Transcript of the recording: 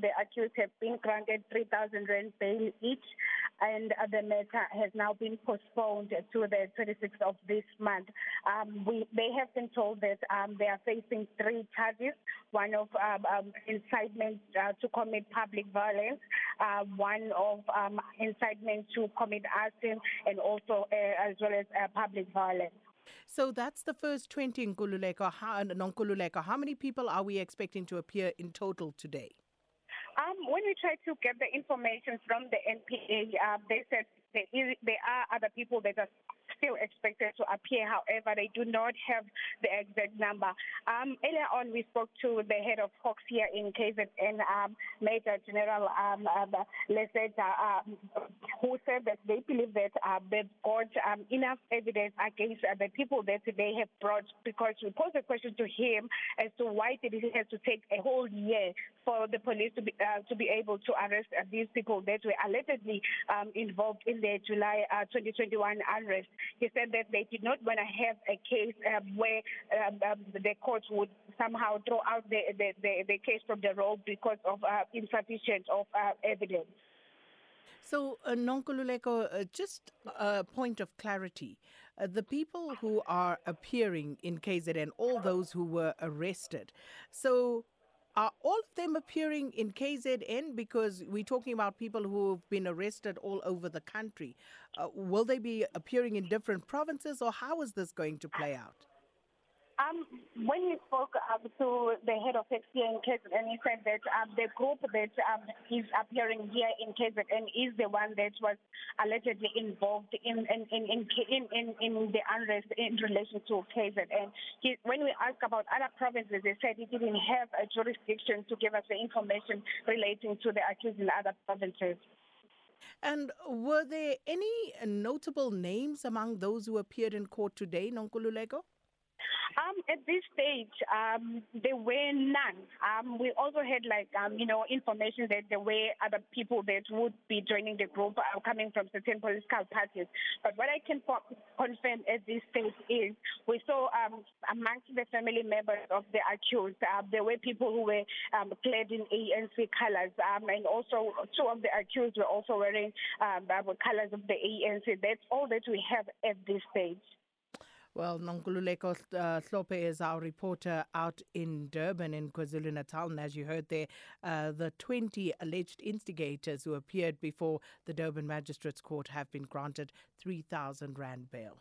the accused have been granted 3,000 rand bail each, and the matter has now been postponed to the 26th of this month. Um, we, they have been told that um, they are facing three charges, one of um, um, incitement uh, to commit public violence, uh, one of um, incitement to commit arson, and also uh, as well as uh, public violence. So that's the first 20 in Kululeko. How many people are we expecting to appear in total today? Um, when we tried to get the information from the NPA, uh, they said there, is, there are other people that are still expected to appear. However, they do not have the exact number. Um, earlier on, we spoke to the head of Hawks here in KZN, um, Major General um, uh, Lesetja, um, who said that they believe that uh, they've got um, enough evidence against uh, the people that they have brought because we posed a question to him as to why did it have to take a whole year for the police to be uh, to be able to arrest uh, these people that were allegedly um, involved in the July uh, 2021 unrest. He said that they did not want to have a case um, where um, um, the courts would somehow throw out the, the, the, the case from the road because of uh, insufficient of uh, evidence. So, uh, Nonkululeko, uh, just a point of clarity. Uh, the people who are appearing in KZN, all those who were arrested, so are all of them appearing in KZN? Because we're talking about people who have been arrested all over the country. Uh, will they be appearing in different provinces, or how is this going to play out? Um, when we spoke um, to the head of NPA in KZN, he said that um, the group that um, is appearing here in KZN is the one that was allegedly involved in in in in, in, in the unrest in relation to KZN. He, when we asked about other provinces, they said he didn't have a jurisdiction to give us the information relating to the accused in other provinces. And were there any notable names among those who appeared in court today, Nonkululeko? At this stage, um, there were none. Um, we also had like, um, you know, information that there were other people that would be joining the group uh, coming from certain political parties. But what I can co- confirm at this stage is we saw um, amongst the family members of the accused, uh, there were people who were um, clad in ANC colors, um, and also two of the accused were also wearing colors of the ANC. That's all that we have at this stage. Well, Nonkululeko uh, Hlophe is our reporter out in Durban in KwaZulu Natal. And as you heard there, uh, the 20 alleged instigators who appeared before the Durban Magistrates Court have been granted 3,000 Rand bail.